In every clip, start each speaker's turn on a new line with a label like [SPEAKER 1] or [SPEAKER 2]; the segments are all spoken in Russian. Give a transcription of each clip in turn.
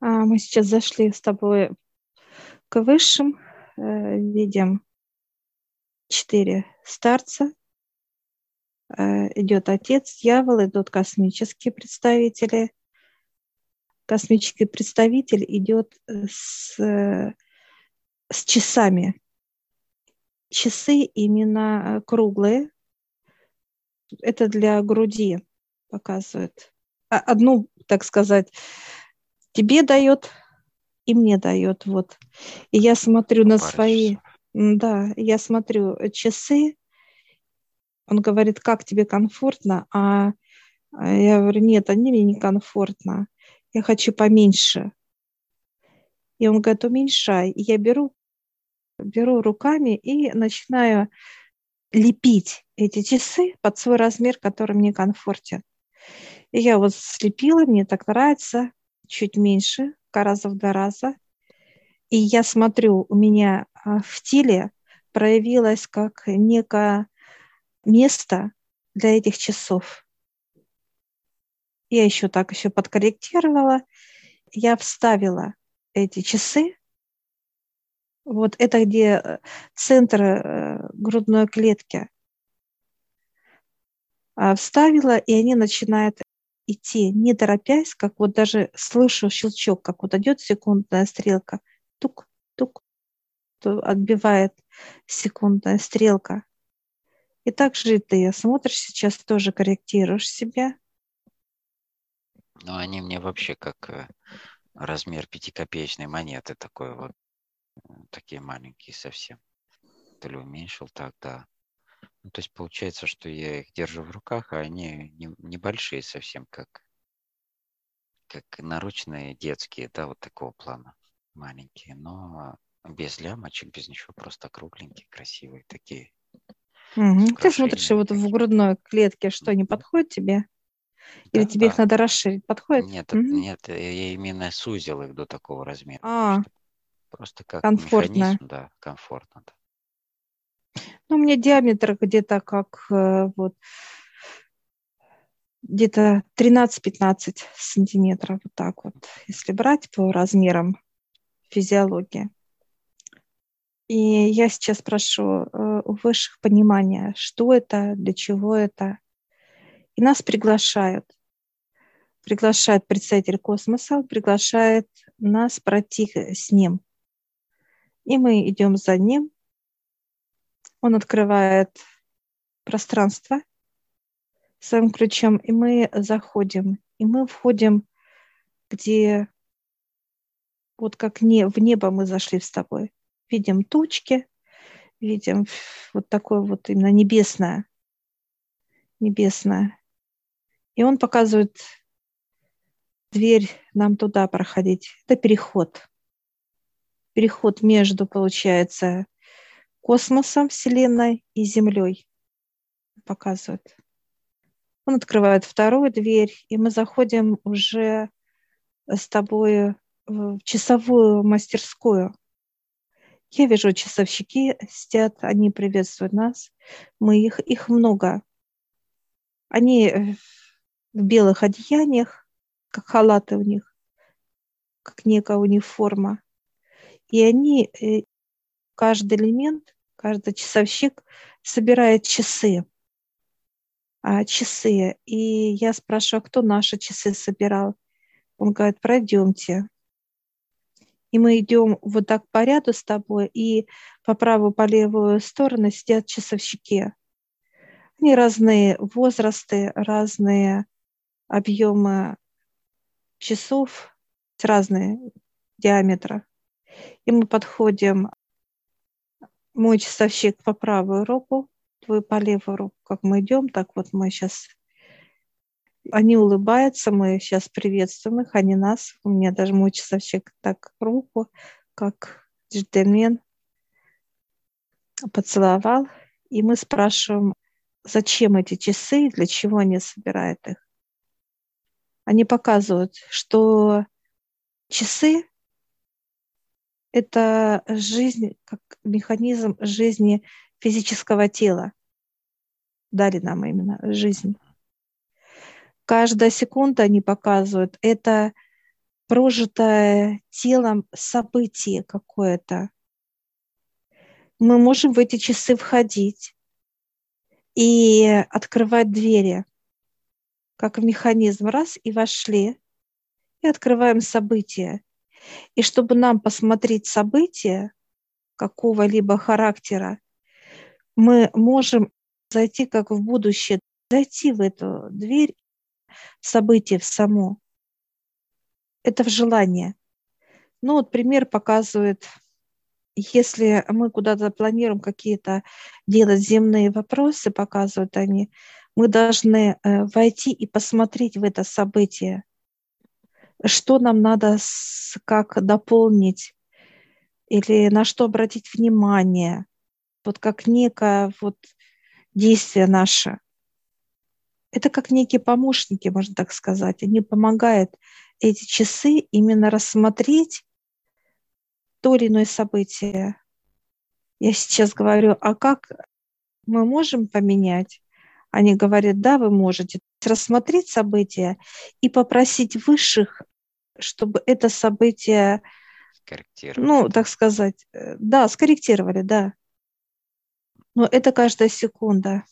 [SPEAKER 1] А, мы сейчас зашли с тобой к высшим, э, видим четыре старца, э, идет отец, дьявол, идут космические представители. Космический представитель идет с, с часами. Часы именно круглые. Это для груди показывает. А, одну, так сказать, тебе дает и мне дает. Вот. И я смотрю на свои, да, я смотрю часы. Он говорит, как тебе комфортно, а, а я говорю, нет, они мне не комфортно. Я хочу поменьше. И он говорит, уменьшай. И я беру, беру руками и начинаю лепить эти часы под свой размер, который мне комфортен. И я вот слепила, мне так нравится, чуть меньше, раза в два раза. И я смотрю, у меня а, в теле проявилось как некое место для этих часов. Я еще так еще подкорректировала. Я вставила эти часы. Вот это где э, центр э, грудной клетки. А, вставила, и они начинают идти, не торопясь, как вот даже слышу щелчок, как вот идет секундная стрелка, тук, тук, то отбивает секундная стрелка. И так же ты смотришь сейчас, тоже корректируешь себя.
[SPEAKER 2] Ну, они мне вообще как э, размер пятикопеечной монеты такой вот, э, такие маленькие совсем. То ли уменьшил так, да. Ну, то есть получается, что я их держу в руках, а они не, небольшие совсем, как, как наручные детские, да, вот такого плана, маленькие, но без лямочек, без ничего, просто кругленькие, красивые такие.
[SPEAKER 1] Угу. Ты смотришь, вот в грудной клетке что, не подходит тебе? Или да, тебе да. их надо расширить? Подходит?
[SPEAKER 2] Нет, угу. нет, я именно сузил их до такого размера.
[SPEAKER 1] А,
[SPEAKER 2] просто как
[SPEAKER 1] комфортно.
[SPEAKER 2] механизм, да, комфортно. Да.
[SPEAKER 1] Ну, у меня диаметр где-то как э, вот где-то 13-15 сантиметров, вот так вот, если брать по размерам физиологии. И я сейчас прошу э, у высших понимания, что это, для чего это. И нас приглашают. Приглашает представитель космоса, приглашает нас пройти с ним. И мы идем за ним, он открывает пространство своим ключом, и мы заходим, и мы входим, где вот как не, в небо мы зашли с тобой. Видим тучки, видим вот такое вот именно небесное, небесное. И он показывает дверь нам туда проходить. Это переход. Переход между, получается, космосом, Вселенной и Землей. Показывает. Он открывает вторую дверь, и мы заходим уже с тобой в часовую мастерскую. Я вижу, часовщики сидят, они приветствуют нас. Мы их, их много. Они в белых одеяниях, как халаты у них, как некая униформа. И они, э, каждый элемент каждый часовщик собирает часы. А, часы. И я спрашиваю, а кто наши часы собирал? Он говорит, пройдемте. И мы идем вот так по ряду с тобой, и по правую, по левую сторону сидят часовщики. Они разные возрасты, разные объемы часов, разные диаметры. И мы подходим мой часовщик по правую руку, твой по левую руку, как мы идем, так вот мы сейчас они улыбаются, мы сейчас приветствуем их, они нас. У меня даже мой часовщик так руку, как джентльмен, поцеловал. И мы спрашиваем, зачем эти часы, для чего они собирают их. Они показывают, что часы это жизнь, как механизм жизни физического тела. Дали нам именно жизнь. Каждая секунда они показывают, это прожитое телом событие какое-то. Мы можем в эти часы входить и открывать двери, как в механизм, раз и вошли, и открываем события. И чтобы нам посмотреть события какого-либо характера, мы можем зайти как в будущее, зайти в эту дверь, событие в само. Это в желание. Ну вот пример показывает, если мы куда-то планируем какие-то делать земные вопросы, показывают они, мы должны э, войти и посмотреть в это событие, что нам надо как дополнить или на что обратить внимание, вот как некое вот действие наше. Это как некие помощники, можно так сказать. Они помогают эти часы именно рассмотреть то или иное событие. Я сейчас говорю, а как мы можем поменять? Они говорят, да, вы можете рассмотреть события и попросить высших, чтобы это событие, ну, так сказать, э, да, скорректировали, да. Но это каждая секунда.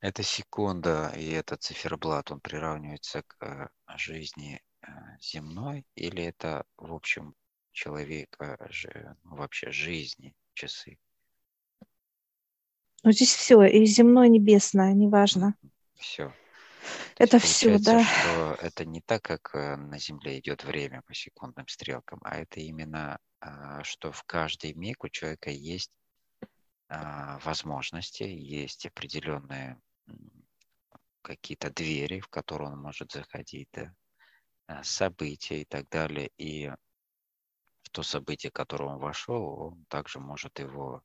[SPEAKER 2] Эта секунда и этот циферблат, он приравнивается к э, жизни э, земной или это, в общем, человека, ну, вообще жизни часы?
[SPEAKER 1] Ну, здесь все, и земное, и небесное, неважно.
[SPEAKER 2] Все.
[SPEAKER 1] это все, да.
[SPEAKER 2] что это не так, как э, на Земле идет время по секундным стрелкам, а это именно, а, что в каждый миг у человека есть а, возможности, есть определенные какие-то двери, в которые он может заходить, да, а, события и так далее. И в то событие, в которое он вошел, он также может его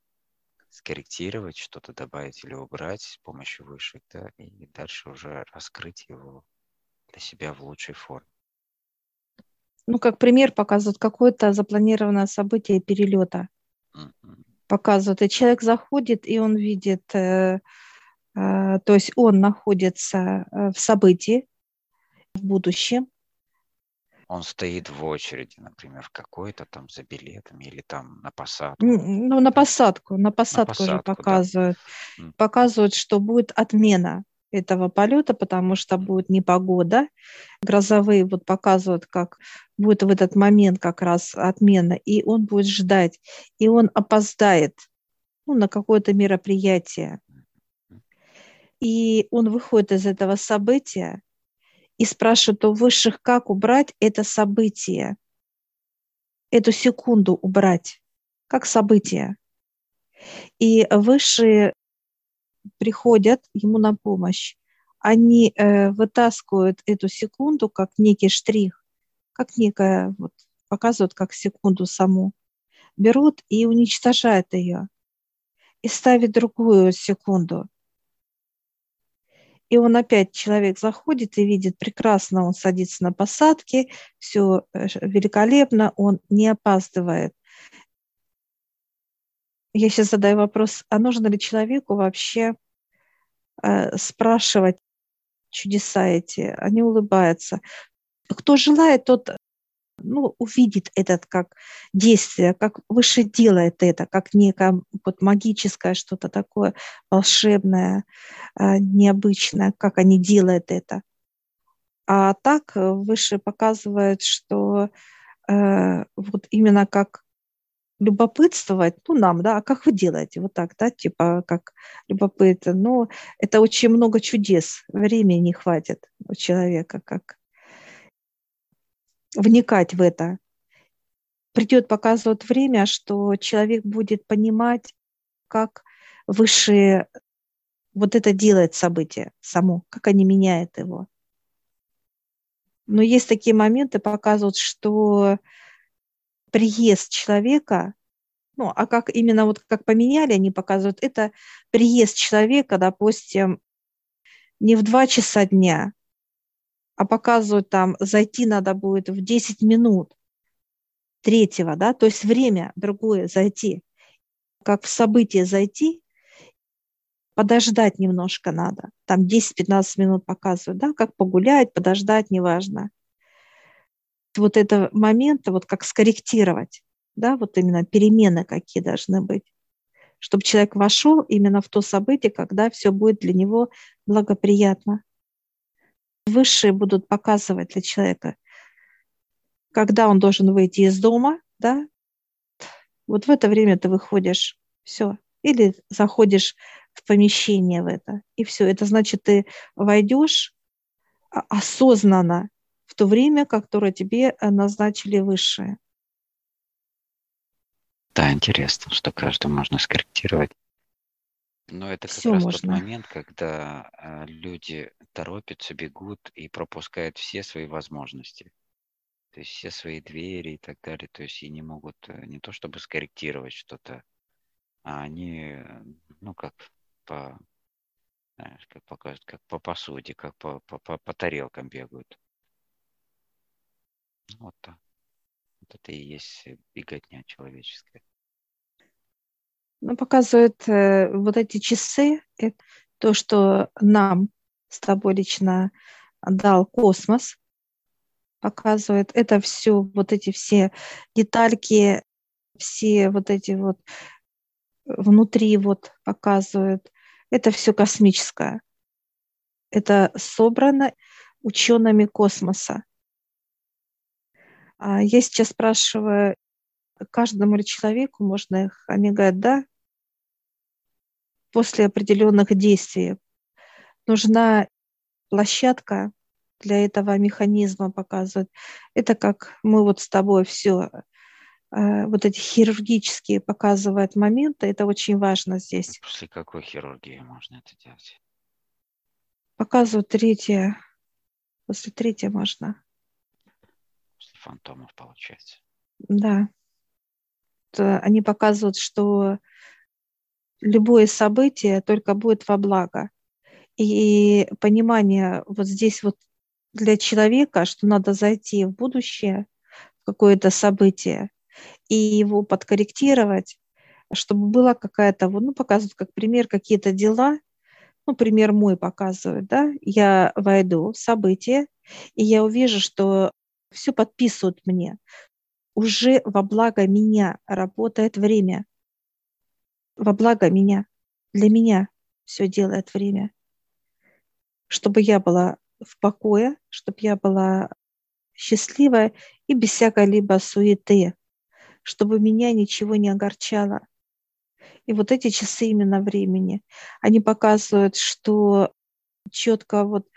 [SPEAKER 2] скорректировать, что-то добавить или убрать с помощью вышек, да, и дальше уже раскрыть его для себя в лучшей форме.
[SPEAKER 1] Ну, как пример показывают какое-то запланированное событие перелета. Mm-hmm. Показывают, и человек заходит, и он видит, э, э, то есть он находится э, в событии, в будущем,
[SPEAKER 2] он стоит в очереди, например, какой-то там за билетами или там на посадку.
[SPEAKER 1] Ну, на посадку, на посадку, на посадку же показывают. Да. Показывают, что будет отмена этого полета, потому что будет непогода. Грозовые вот показывают, как будет в этот момент как раз отмена, и он будет ждать, и он опоздает ну, на какое-то мероприятие. И он выходит из этого события, и спрашивают у высших, как убрать это событие, эту секунду убрать, как событие. И высшие приходят ему на помощь. Они э, вытаскивают эту секунду как некий штрих, как некая, вот, показывают как секунду саму, берут и уничтожают ее и ставят другую секунду. И он опять, человек заходит и видит прекрасно, он садится на посадке, все э, великолепно, он не опаздывает. Я сейчас задаю вопрос, а нужно ли человеку вообще э, спрашивать чудеса эти? Они улыбаются. Кто желает, тот ну, увидит этот как действие, как выше делает это, как некое вот магическое что-то такое волшебное, а, необычное, как они делают это. А так э, выше показывает, что э, вот именно как любопытствовать, ну, нам, да, а как вы делаете? Вот так, да, типа, как любопытно. Но это очень много чудес, времени не хватит у человека, как вникать в это. Придет, показывает время, что человек будет понимать, как высшие вот это делает событие само, как они меняют его. Но есть такие моменты, показывают, что приезд человека, ну, а как именно вот как поменяли, они показывают, это приезд человека, допустим, не в два часа дня, а показывают там, зайти надо будет в 10 минут третьего, да, то есть время другое зайти. Как в событие зайти, подождать немножко надо. Там 10-15 минут показывают, да, как погулять, подождать, неважно. вот этого момента, вот как скорректировать, да, вот именно перемены какие должны быть, чтобы человек вошел именно в то событие, когда все будет для него благоприятно. Высшие будут показывать для человека, когда он должен выйти из дома, да, вот в это время ты выходишь, все, или заходишь в помещение в это, и все. Это значит, ты войдешь осознанно в то время, которое тебе э, назначили высшее.
[SPEAKER 2] Да, интересно, что каждому можно скорректировать. Но это как Все раз можно. тот момент, когда э, люди торопятся, бегут и пропускают все свои возможности. То есть все свои двери и так далее. То есть и не могут э, не то чтобы скорректировать что-то, а они, ну как по, знаешь, как покажут, как по посуде, как по, по, по, по тарелкам бегают. Вот так. Вот это и есть беготня человеческая.
[SPEAKER 1] Ну, показывает э, вот эти часы, это то, что нам с тобой лично дал космос, показывает. Это все, вот эти все детальки, все вот эти вот внутри вот показывают. Это все космическое. Это собрано учеными космоса. А я сейчас спрашиваю, каждому человеку можно их, они говорят, да, после определенных действий. Нужна площадка для этого механизма показывать. Это как мы вот с тобой все, э, вот эти хирургические показывают моменты, это очень важно здесь.
[SPEAKER 2] После какой хирургии можно это делать?
[SPEAKER 1] Показывают третье, после третьего можно
[SPEAKER 2] фантомов, получается.
[SPEAKER 1] Да. Они показывают, что любое событие только будет во благо. И понимание вот здесь вот для человека, что надо зайти в будущее, в какое-то событие, и его подкорректировать, чтобы была какая-то, ну, показывают как пример какие-то дела, ну, пример мой показывает, да, я войду в событие, и я увижу, что все подписывают мне. Уже во благо меня работает время. Во благо меня. Для меня все делает время. Чтобы я была в покое, чтобы я была счастливая и без всякой либо суеты, чтобы меня ничего не огорчало. И вот эти часы именно времени, они показывают, что четко вот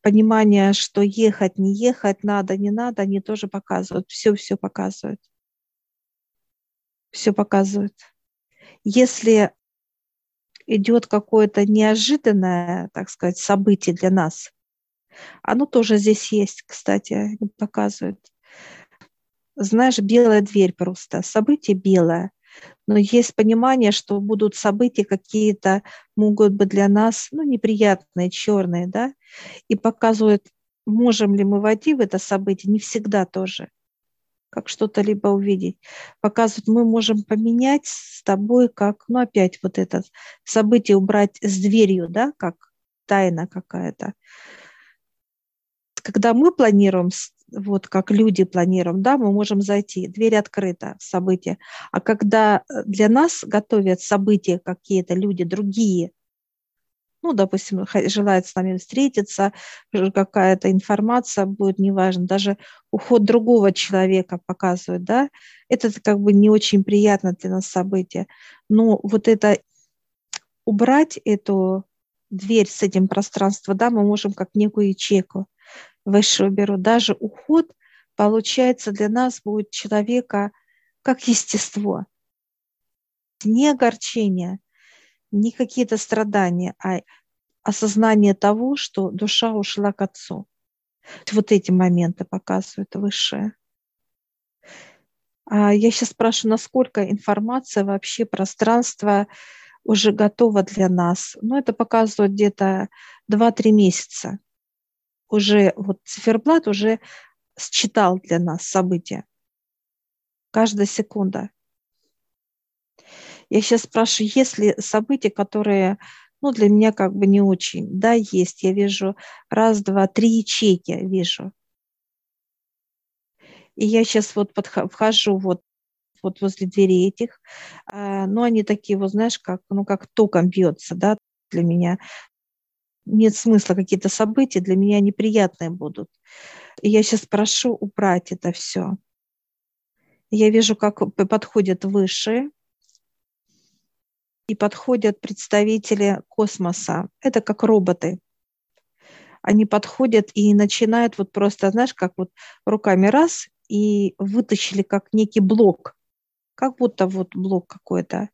[SPEAKER 1] понимание, что ехать, не ехать, надо, не надо, они тоже показывают, все-все показывают. Все показывают. Если идет какое-то неожиданное, так сказать, событие для нас, оно тоже здесь есть, кстати, показывают. Знаешь, белая дверь просто, событие белое но есть понимание, что будут события какие-то, могут быть для нас ну, неприятные, черные, да, и показывают, можем ли мы войти в это событие, не всегда тоже, как что-то либо увидеть. Показывают, мы можем поменять с тобой, как, ну, опять вот это событие убрать с дверью, да, как тайна какая-то. Когда мы планируем вот как люди планируем, да, мы можем зайти, дверь открыта, события. А когда э, для нас готовят события какие-то люди другие, ну, допустим, желают с нами встретиться, какая-то информация будет, неважно, даже уход другого человека показывает, да, это как бы не очень приятно для нас событие. Но вот это убрать эту дверь с этим пространством, да, мы можем как некую ячейку высшего беру, даже уход, получается, для нас будет человека как естество. Не огорчение, не какие-то страдания, а осознание того, что душа ушла к Отцу. Вот эти моменты показывают высшее. А я сейчас спрашиваю, насколько информация вообще, пространство уже готово для нас. Ну, это показывает где-то 2-3 месяца уже вот циферблат уже считал для нас события. Каждая секунда. Я сейчас спрашиваю, есть ли события, которые, ну, для меня как бы не очень. Да, есть. Я вижу раз, два, три ячейки вижу. И я сейчас вот вхожу вот, вот возле двери этих, э, ну, они такие, вот знаешь, как, ну, как током бьется, да, для меня. Нет смысла какие-то события, для меня неприятные будут. И я сейчас прошу убрать это все. Я вижу, как подходят выше, и подходят представители космоса. Это как роботы. Они подходят и начинают вот просто, знаешь, как вот руками раз и вытащили как некий блок, как будто вот блок какой-то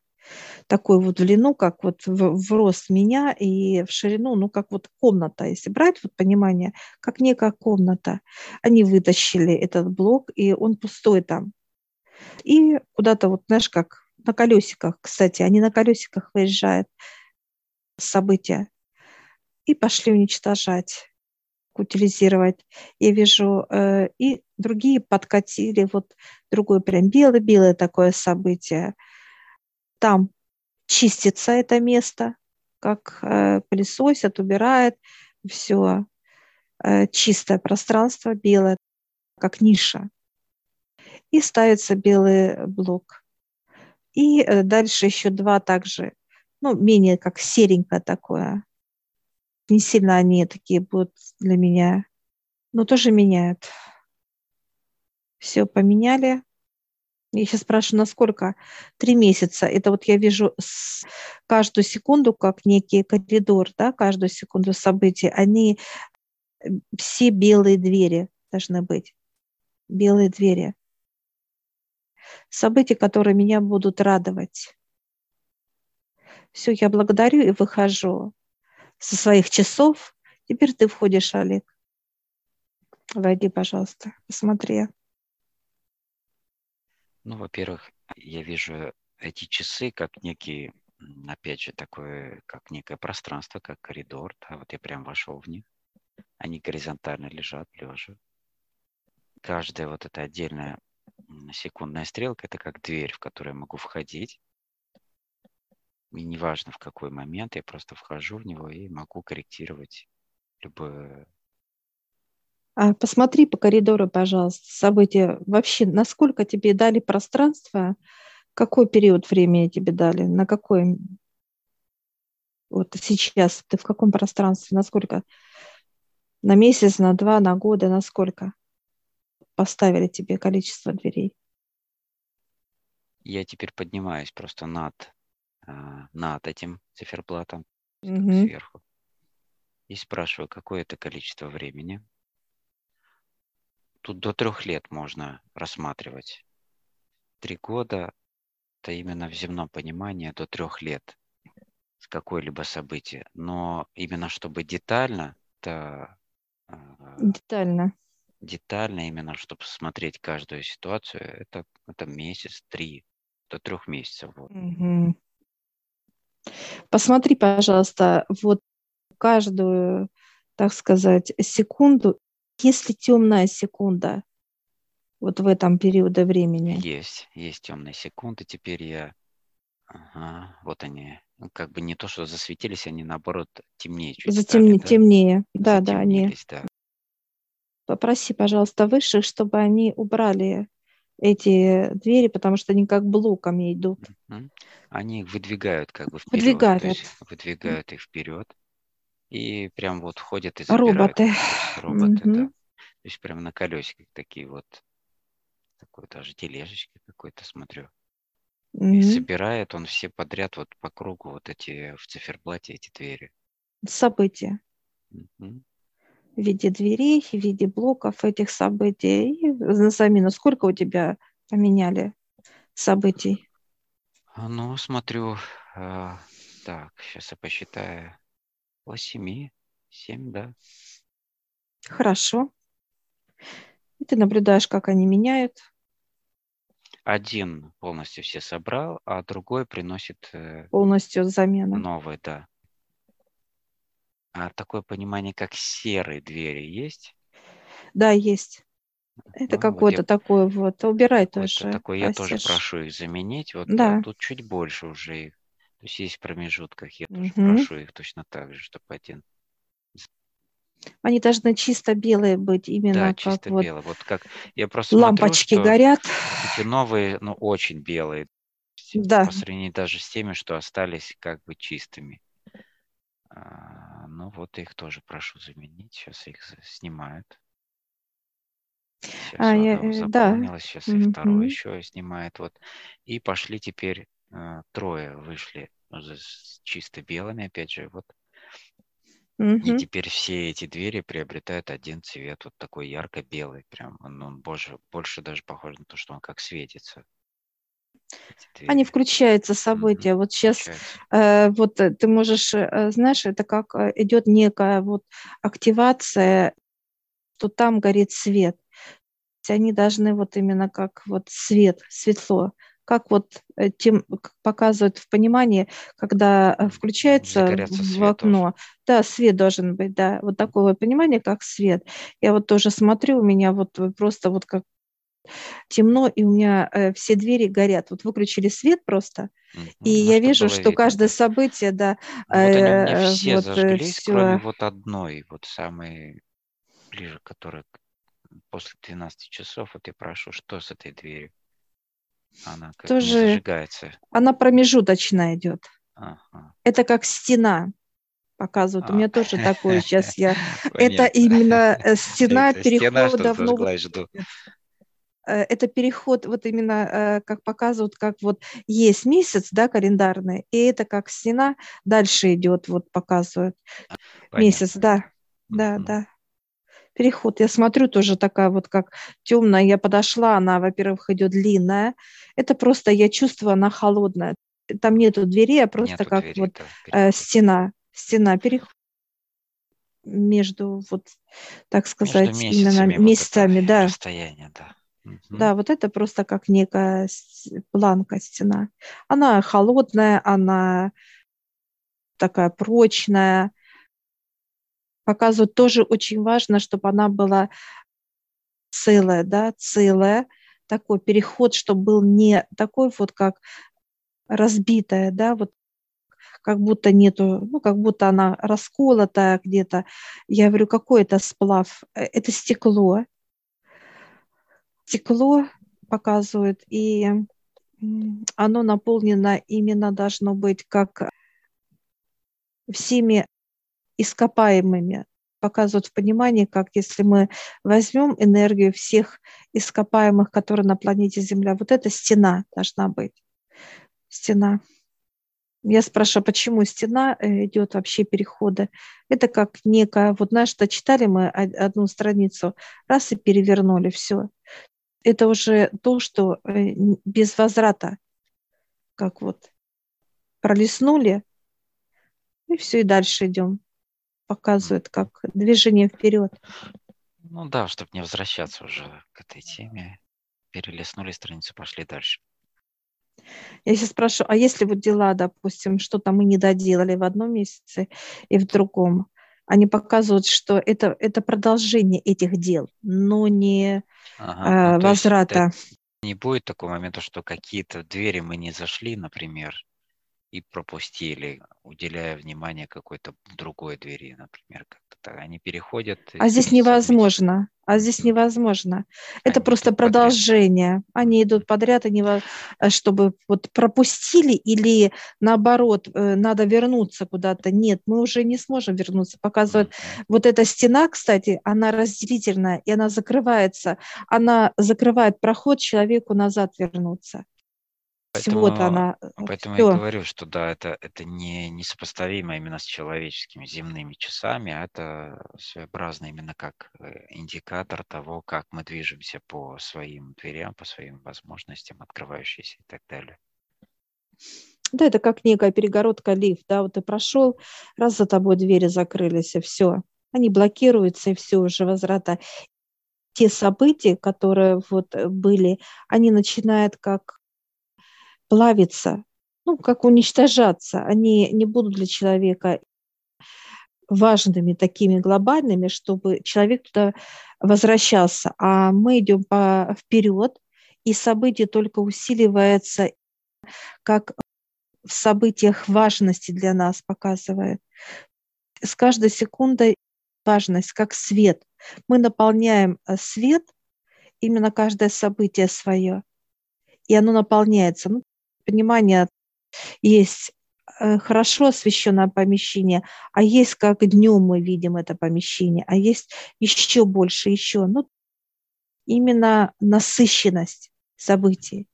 [SPEAKER 1] такой вот в длину, как вот в, в рост меня и в ширину, ну, как вот комната, если брать вот понимание, как некая комната. Они вытащили этот блок, и он пустой там. И куда-то вот, знаешь, как на колесиках, кстати, они на колесиках выезжают события. И пошли уничтожать, утилизировать. Я вижу, э, и другие подкатили, вот другое прям белое-белое такое событие. Там чистится это место, как э, пылесосят, убирает, все э, чистое пространство белое, как ниша. И ставится белый блок. И э, дальше еще два также, ну, менее как серенькое такое. Не сильно они такие будут для меня, но тоже меняют. Все поменяли. Я сейчас спрашиваю, насколько? Три месяца. Это вот я вижу каждую секунду как некий коридор, да, каждую секунду событий. Они э, все белые двери должны быть. Белые двери события, которые меня будут радовать. Все, я благодарю и выхожу со своих часов. Теперь ты входишь, Олег. Войди, пожалуйста, посмотри.
[SPEAKER 2] Ну, во-первых, я вижу эти часы как некий, опять же, такое, как некое пространство, как коридор. Да, вот я прям вошел в них. Они горизонтально лежат, лежа. Каждая вот эта отдельная секундная стрелка – это как дверь, в которую я могу входить. И неважно, в какой момент, я просто вхожу в него и могу корректировать любое
[SPEAKER 1] а посмотри по коридору, пожалуйста, события. Вообще, насколько тебе дали пространство, какой период времени тебе дали, на какой вот сейчас ты в каком пространстве, насколько? На месяц, на два, на годы, на сколько? Поставили тебе количество дверей?
[SPEAKER 2] Я теперь поднимаюсь просто над, а, над этим циферблатом
[SPEAKER 1] угу.
[SPEAKER 2] сверху и спрашиваю, какое это количество времени. Тут до трех лет можно рассматривать. Три года – это именно в земном понимании до трех лет с какое-либо событие. Но именно чтобы детально, это
[SPEAKER 1] а, детально
[SPEAKER 2] детально, именно чтобы смотреть каждую ситуацию, это, это месяц, три, до трех месяцев. Вот.
[SPEAKER 1] Угу. Посмотри, пожалуйста, вот каждую, так сказать, секунду, если темная секунда, вот в этом периоде времени.
[SPEAKER 2] Есть, есть темные секунды. Теперь я, ага, вот они, ну, как бы не то, что засветились, они наоборот темнее
[SPEAKER 1] Затемне,
[SPEAKER 2] стали, да?
[SPEAKER 1] Темнее, да, да, они.
[SPEAKER 2] Да
[SPEAKER 1] попроси, пожалуйста, высших, чтобы они убрали эти двери, потому что они как блоками идут.
[SPEAKER 2] Они их выдвигают как бы вперед.
[SPEAKER 1] Выдвигают. Есть
[SPEAKER 2] выдвигают их вперед. И прям вот ходят и забирают.
[SPEAKER 1] Роботы.
[SPEAKER 2] Роботы, mm-hmm. да. То есть прям на колесиках такие вот. Такой даже тележечки какой-то смотрю. Mm-hmm. И собирает он все подряд вот по кругу вот эти в циферблате эти двери.
[SPEAKER 1] События. Mm-hmm в виде дверей, в виде блоков этих событий. И на замену сколько у тебя поменяли событий?
[SPEAKER 2] А, ну, смотрю, э, так, сейчас я посчитаю. По семи, семь, да.
[SPEAKER 1] Хорошо. И ты наблюдаешь, как они меняют.
[SPEAKER 2] Один полностью все собрал, а другой приносит... Э,
[SPEAKER 1] полностью замену.
[SPEAKER 2] Новый, да. А такое понимание, как серые двери есть?
[SPEAKER 1] Да, есть. Это ну, какое-то вот такое вот. Убирай тоже.
[SPEAKER 2] Такое, я тоже прошу их заменить. Вот да. тут чуть больше уже их. То есть есть в промежутках. Я тоже угу. прошу их точно так же, чтобы один.
[SPEAKER 1] Они должны чисто белые быть, именно
[SPEAKER 2] Да,
[SPEAKER 1] как
[SPEAKER 2] чисто
[SPEAKER 1] вот
[SPEAKER 2] белые. Вот как я просто смотрю,
[SPEAKER 1] лампочки
[SPEAKER 2] что
[SPEAKER 1] горят.
[SPEAKER 2] эти новые, ну, очень белые.
[SPEAKER 1] Да,
[SPEAKER 2] По сравнению даже с теми, что остались как бы чистыми. А, Ну, вот их тоже прошу заменить. Сейчас их снимают. Сейчас
[SPEAKER 1] а, я, э, да.
[SPEAKER 2] сейчас и второе
[SPEAKER 1] Мгм.
[SPEAKER 2] еще снимает. Вот. И пошли теперь э, трое вышли с чисто белыми, опять же, вот. И
[SPEAKER 1] Мгм.
[SPEAKER 2] теперь все эти двери приобретают один цвет, вот такой ярко-белый, прям, ну, он боже, больше даже похож на то, что он как светится.
[SPEAKER 1] Они включаются события. Вот сейчас э, вот э, ты можешь, э, знаешь, это как э, идет некая вот активация, что там горит свет. Они должны вот именно как вот свет, светло, как вот э, тем показывают в понимании, когда включается в
[SPEAKER 2] свет тоже.
[SPEAKER 1] окно, да, свет должен быть, да, вот такое вот понимание, как свет. Я вот тоже смотрю, у меня вот просто вот как темно, и у меня э, все двери горят. Вот выключили свет просто,
[SPEAKER 2] Мгм.
[SPEAKER 1] и
[SPEAKER 2] Ну,
[SPEAKER 1] я вижу, что
[SPEAKER 2] видно,
[SPEAKER 1] каждое событие, да,
[SPEAKER 2] Ну, вот они у меня
[SPEAKER 1] э,
[SPEAKER 2] все
[SPEAKER 1] вот
[SPEAKER 2] зажглись, кроме
[SPEAKER 1] все.
[SPEAKER 2] вот одной, вот самой ближе, которая после 12 часов. Вот я прошу, что с этой дверью? Она как не
[SPEAKER 1] Тоже
[SPEAKER 2] зажигается.
[SPEAKER 1] она промежуточная идет.
[SPEAKER 2] Ага.
[SPEAKER 1] Это как стена показывают. У
[SPEAKER 2] А,
[SPEAKER 1] меня тоже такое сейчас я. Это именно э, стена перехода в э, это переход вот именно, э, как показывают, как вот есть месяц, да, календарный, и это как стена дальше идет, вот показывают. Месяц,
[SPEAKER 2] Понятно.
[SPEAKER 1] да, да,
[SPEAKER 2] Мгм.
[SPEAKER 1] да. Переход. Я смотрю тоже такая вот как темная. Я подошла, она, во-первых, идет длинная. Это просто я чувствую, она холодная. Там нету двери, а просто
[SPEAKER 2] Нету
[SPEAKER 1] как
[SPEAKER 2] двери,
[SPEAKER 1] вот э, стена, стена переход между вот, так
[SPEAKER 2] Между
[SPEAKER 1] сказать, именно
[SPEAKER 2] месяцами вот это
[SPEAKER 1] месяцами, да.
[SPEAKER 2] расстояние, да.
[SPEAKER 1] Да, вот это просто как некая планка стена. Она холодная, она такая прочная. Показывают тоже очень важно, чтобы она была целая, да, целая. Такой переход, чтобы был не такой вот как разбитая, да, вот как будто нету, ну, как будто она расколотая где-то. Я говорю, какой это сплав? Э, Это стекло. Стекло показывает, и оно наполнено именно должно быть как всеми ископаемыми. Показывают в понимании, как если мы возьмем энергию всех ископаемых, которые на планете Земля, вот эта стена должна быть. Стена. Я спрашиваю, почему стена э, идет вообще переходы? Это как некая, вот знаешь, дочитали мы од- одну страницу, раз и перевернули, все. Это уже то, что э, без возврата, как вот пролистнули, и все, и дальше идем. Показывает, как движение вперед.
[SPEAKER 2] Ну да, чтобы не возвращаться уже к этой теме. Перелистнули страницу, пошли дальше.
[SPEAKER 1] Я сейчас спрашиваю, а если вот дела, допустим, что-то мы не доделали в одном месяце и в другом, они показывают, что это, это продолжение этих дел, но не
[SPEAKER 2] Ага,
[SPEAKER 1] э,
[SPEAKER 2] ну,
[SPEAKER 1] возврата.
[SPEAKER 2] не будет такого момента, что какие-то двери мы не зашли, например, и пропустили, уделяя внимание какой-то другой двери, например, как-то. Они переходят.
[SPEAKER 1] А здесь невозможно. А здесь невозможно. Это
[SPEAKER 2] Они
[SPEAKER 1] просто
[SPEAKER 2] идут подряд.
[SPEAKER 1] продолжение. Они идут подряд, они, чтобы вот пропустили или наоборот, э, надо вернуться куда-то. Нет, мы уже не сможем вернуться. Показывают
[SPEAKER 2] Мгм.
[SPEAKER 1] Вот эта стена, кстати, она разделительная, и она закрывается. Она закрывает проход человеку назад вернуться. То есть Вот
[SPEAKER 2] Поэтому-
[SPEAKER 1] она.
[SPEAKER 2] Поэтому я
[SPEAKER 1] всё.
[SPEAKER 2] говорю, что да, это, это не несопоставимо именно с человеческими земными часами, а это своеобразно именно как э, индикатор того, как мы движемся по своим дверям, по своим возможностям, открывающиеся и так далее.
[SPEAKER 1] Да, это как некая перегородка, лифт. Да, вот ты прошел, раз за тобой двери закрылись, и все. Они блокируются, и все, уже возврата. Те события, которые вот э, были, они начинают как плавиться, ну, как уничтожаться. Они не будут для человека важными, такими глобальными, чтобы человек туда возвращался. А мы идем вперед, и событие только усиливается, как в событиях важности для нас показывает. С каждой секундой важность, как свет. Мы наполняем э, свет, именно каждое событие свое, и оно наполняется. Ну, понимание есть э, хорошо освещенное помещение, а есть как днем мы видим это помещение, а есть еще больше, еще. Ну, именно насыщенность событий.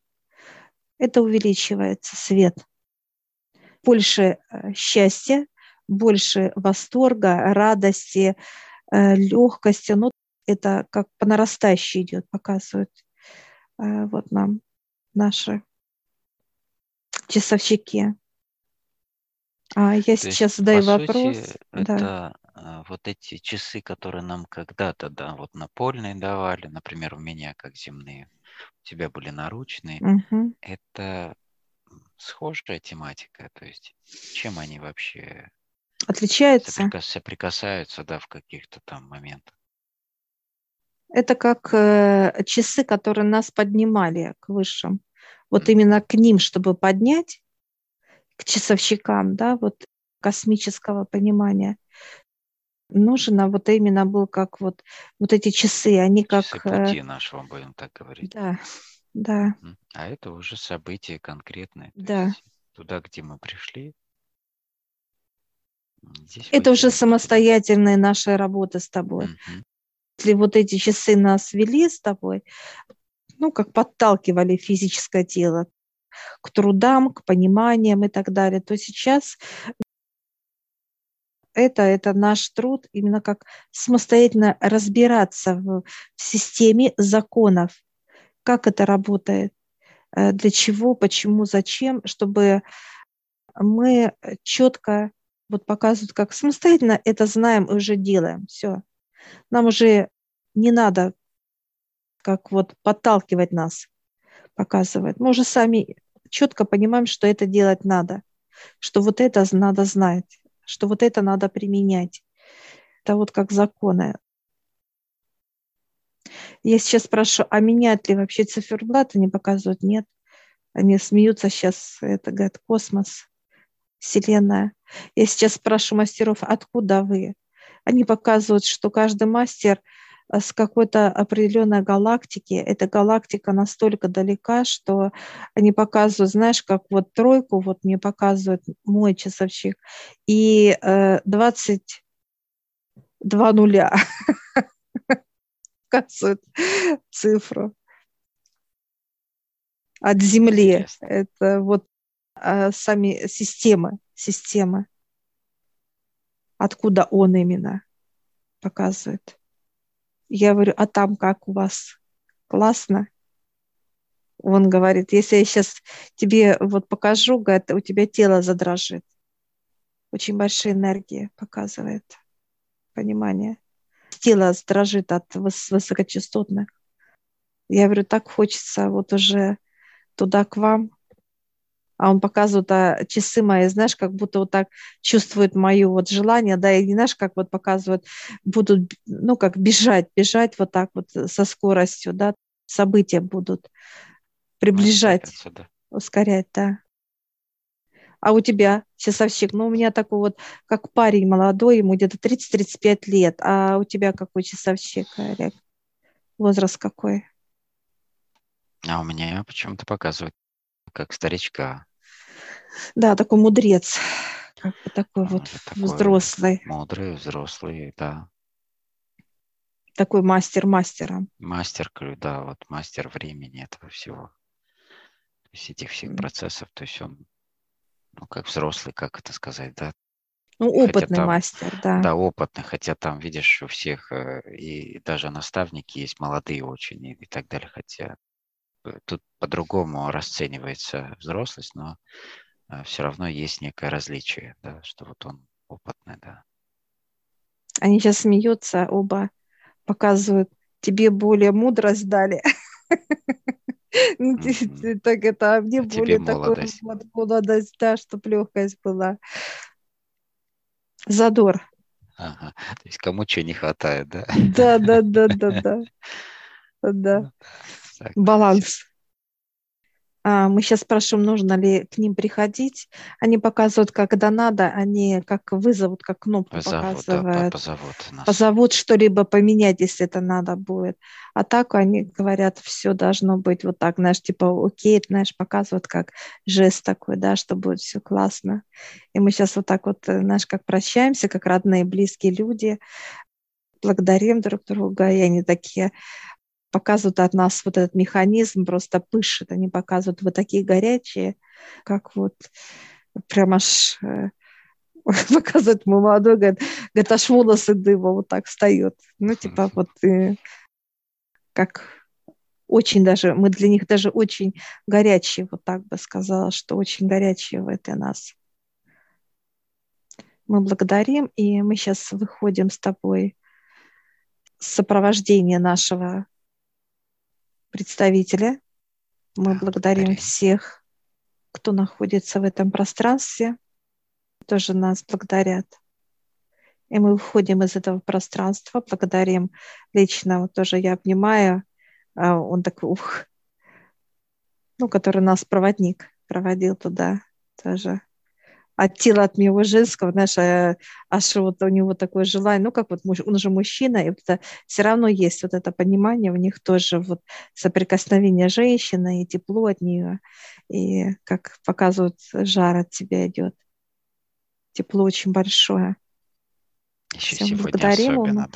[SPEAKER 1] Это увеличивается свет. Больше э, счастья, больше восторга, радости, э, легкости. Ну, это как по нарастающей идет, показывают вот нам наши часовщики. А я То сейчас задаю вопрос. Сути,
[SPEAKER 2] да. Это а, вот эти часы, которые нам когда-то, да, вот напольные давали, например, у меня как земные, у тебя были наручные, угу. это схожая тематика, то есть чем они вообще
[SPEAKER 1] отличаются?
[SPEAKER 2] Соприкас, соприкасаются, да, в каких-то там моментах.
[SPEAKER 1] Это как э, часы, которые нас поднимали к высшим. Вот именно к ним, чтобы поднять, к часовщикам, да, вот космического понимания нужно вот именно был как вот, вот эти часы, они как... Часы
[SPEAKER 2] пути э, нашего, будем так говорить.
[SPEAKER 1] Да, да.
[SPEAKER 2] А это уже события конкретные.
[SPEAKER 1] Да.
[SPEAKER 2] Туда, где мы пришли.
[SPEAKER 1] Здесь это уже самостоятельная наша работа с тобой. Угу. Если вот эти часы нас вели с тобой, ну, как подталкивали физическое тело к трудам, к пониманиям и так далее, то сейчас это, это наш труд, именно как самостоятельно разбираться в, в системе законов, как это работает, э, для чего, почему, зачем, чтобы мы четко вот показывают, как самостоятельно это знаем и уже делаем. Все. Нам уже не надо как вот подталкивать нас, показывать. Мы уже сами четко понимаем, что это делать надо, что вот это надо знать что вот это надо применять. Это вот как законы. Я сейчас спрашиваю, а менять ли вообще циферблат? Они показывают, нет. Они смеются сейчас, это, говорят, космос, Вселенная. Я сейчас спрашиваю мастеров, откуда вы? Они показывают, что каждый мастер – с какой-то определенной галактики. Эта галактика настолько далека, что они показывают, знаешь, как вот тройку, вот мне показывает мой часовщик, и э, 22 нуля показывают цифру от Земли. Это вот э, сами системы, системы. Откуда он именно показывает. Я говорю, а там как у вас? Классно? Он говорит, если я сейчас тебе вот покажу, говорит, у тебя тело задрожит. Очень большая энергия показывает. Понимание. Тело дрожит от выс- высокочастотных. Я говорю, так хочется вот уже туда к вам а он показывает а, часы мои, знаешь, как будто вот так чувствует мое вот желание, да, и знаешь, как вот показывают, будут, ну, как бежать, бежать вот так вот со скоростью, да, события будут приближать, да. ускорять, да. А у тебя часовщик, ну, у меня такой вот, как парень молодой, ему где-то 30-35 лет, а у тебя какой часовщик, Олег? Возраст какой?
[SPEAKER 2] А у меня почему-то показывают как старичка.
[SPEAKER 1] Да, такой мудрец. Как бы такой вот такой взрослый.
[SPEAKER 2] Мудрый, взрослый, да.
[SPEAKER 1] Такой мастер мастера.
[SPEAKER 2] Мастер, да, вот мастер времени этого всего. То есть этих всех процессов. То есть он, ну, как взрослый, как это сказать, да,
[SPEAKER 1] ну, опытный там, мастер, да.
[SPEAKER 2] Да, опытный, хотя там, видишь, у всех э, и даже наставники есть молодые очень и, и так далее, хотя э, тут по-другому расценивается взрослость, но все равно есть некое различие, да, что вот он опытный, да.
[SPEAKER 1] Они сейчас смеются оба, показывают, тебе более мудрость дали. Ну, так это, а мне а более такой молодость, да, чтобы легкость была. Задор.
[SPEAKER 2] Ага. То есть кому чего не хватает, да?
[SPEAKER 1] Да, да, да, да, да. Да. Баланс. А, мы сейчас спрашиваем, нужно ли к ним приходить. Они показывают, когда надо, они как вызовут, как кнопку
[SPEAKER 2] Позовут,
[SPEAKER 1] показывают.
[SPEAKER 2] да, позовут нас.
[SPEAKER 1] Позовут что-либо поменять, если это надо будет. А так они говорят, все должно быть вот так, знаешь, типа окей, знаешь, показывают как жест такой, да, что будет все классно. И мы сейчас вот так вот, э, знаешь, как прощаемся, как родные, близкие люди, благодарим друг друга, и они такие, показывают от нас вот этот механизм, просто пышет. Они показывают, вы такие горячие, как вот прям аж э, показывает мой молодой, говорит, говорит, аж волосы дыма вот так встает. Ну, типа вот э, как очень даже, мы для них даже очень горячие, вот так бы сказала, что очень горячие в этой нас. Мы благодарим, и мы сейчас выходим с тобой с сопровождения нашего представителя. Мы
[SPEAKER 2] Да,
[SPEAKER 1] благодарим
[SPEAKER 2] благодарим.
[SPEAKER 1] всех, кто находится в этом пространстве, тоже нас благодарят. И мы выходим из этого пространства, благодарим лично, вот тоже я обнимаю, а он такой, ух, ну, который нас проводник проводил туда тоже от тела от моего женского, знаешь, а, аж вот у него такое желание, ну, как вот он же мужчина, и вот это, все равно есть вот это понимание, у них тоже вот соприкосновение женщины и тепло от нее, и как показывают, жар от тебя идет. Тепло очень большое.
[SPEAKER 2] Еще
[SPEAKER 1] Всем
[SPEAKER 2] сегодня
[SPEAKER 1] благодарим
[SPEAKER 2] особенно,
[SPEAKER 1] ему.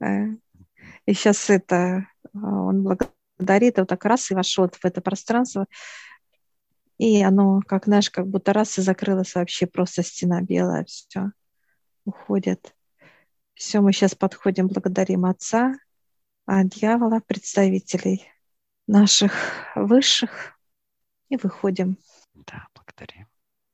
[SPEAKER 2] да.
[SPEAKER 1] И сейчас это, а, он благодарит, вот так раз и вошел в это пространство, и оно, как, знаешь, как будто раз и закрылось вообще просто стена белая, все, уходит. Все, мы сейчас подходим, благодарим Отца, а дьявола, представителей наших высших, и выходим.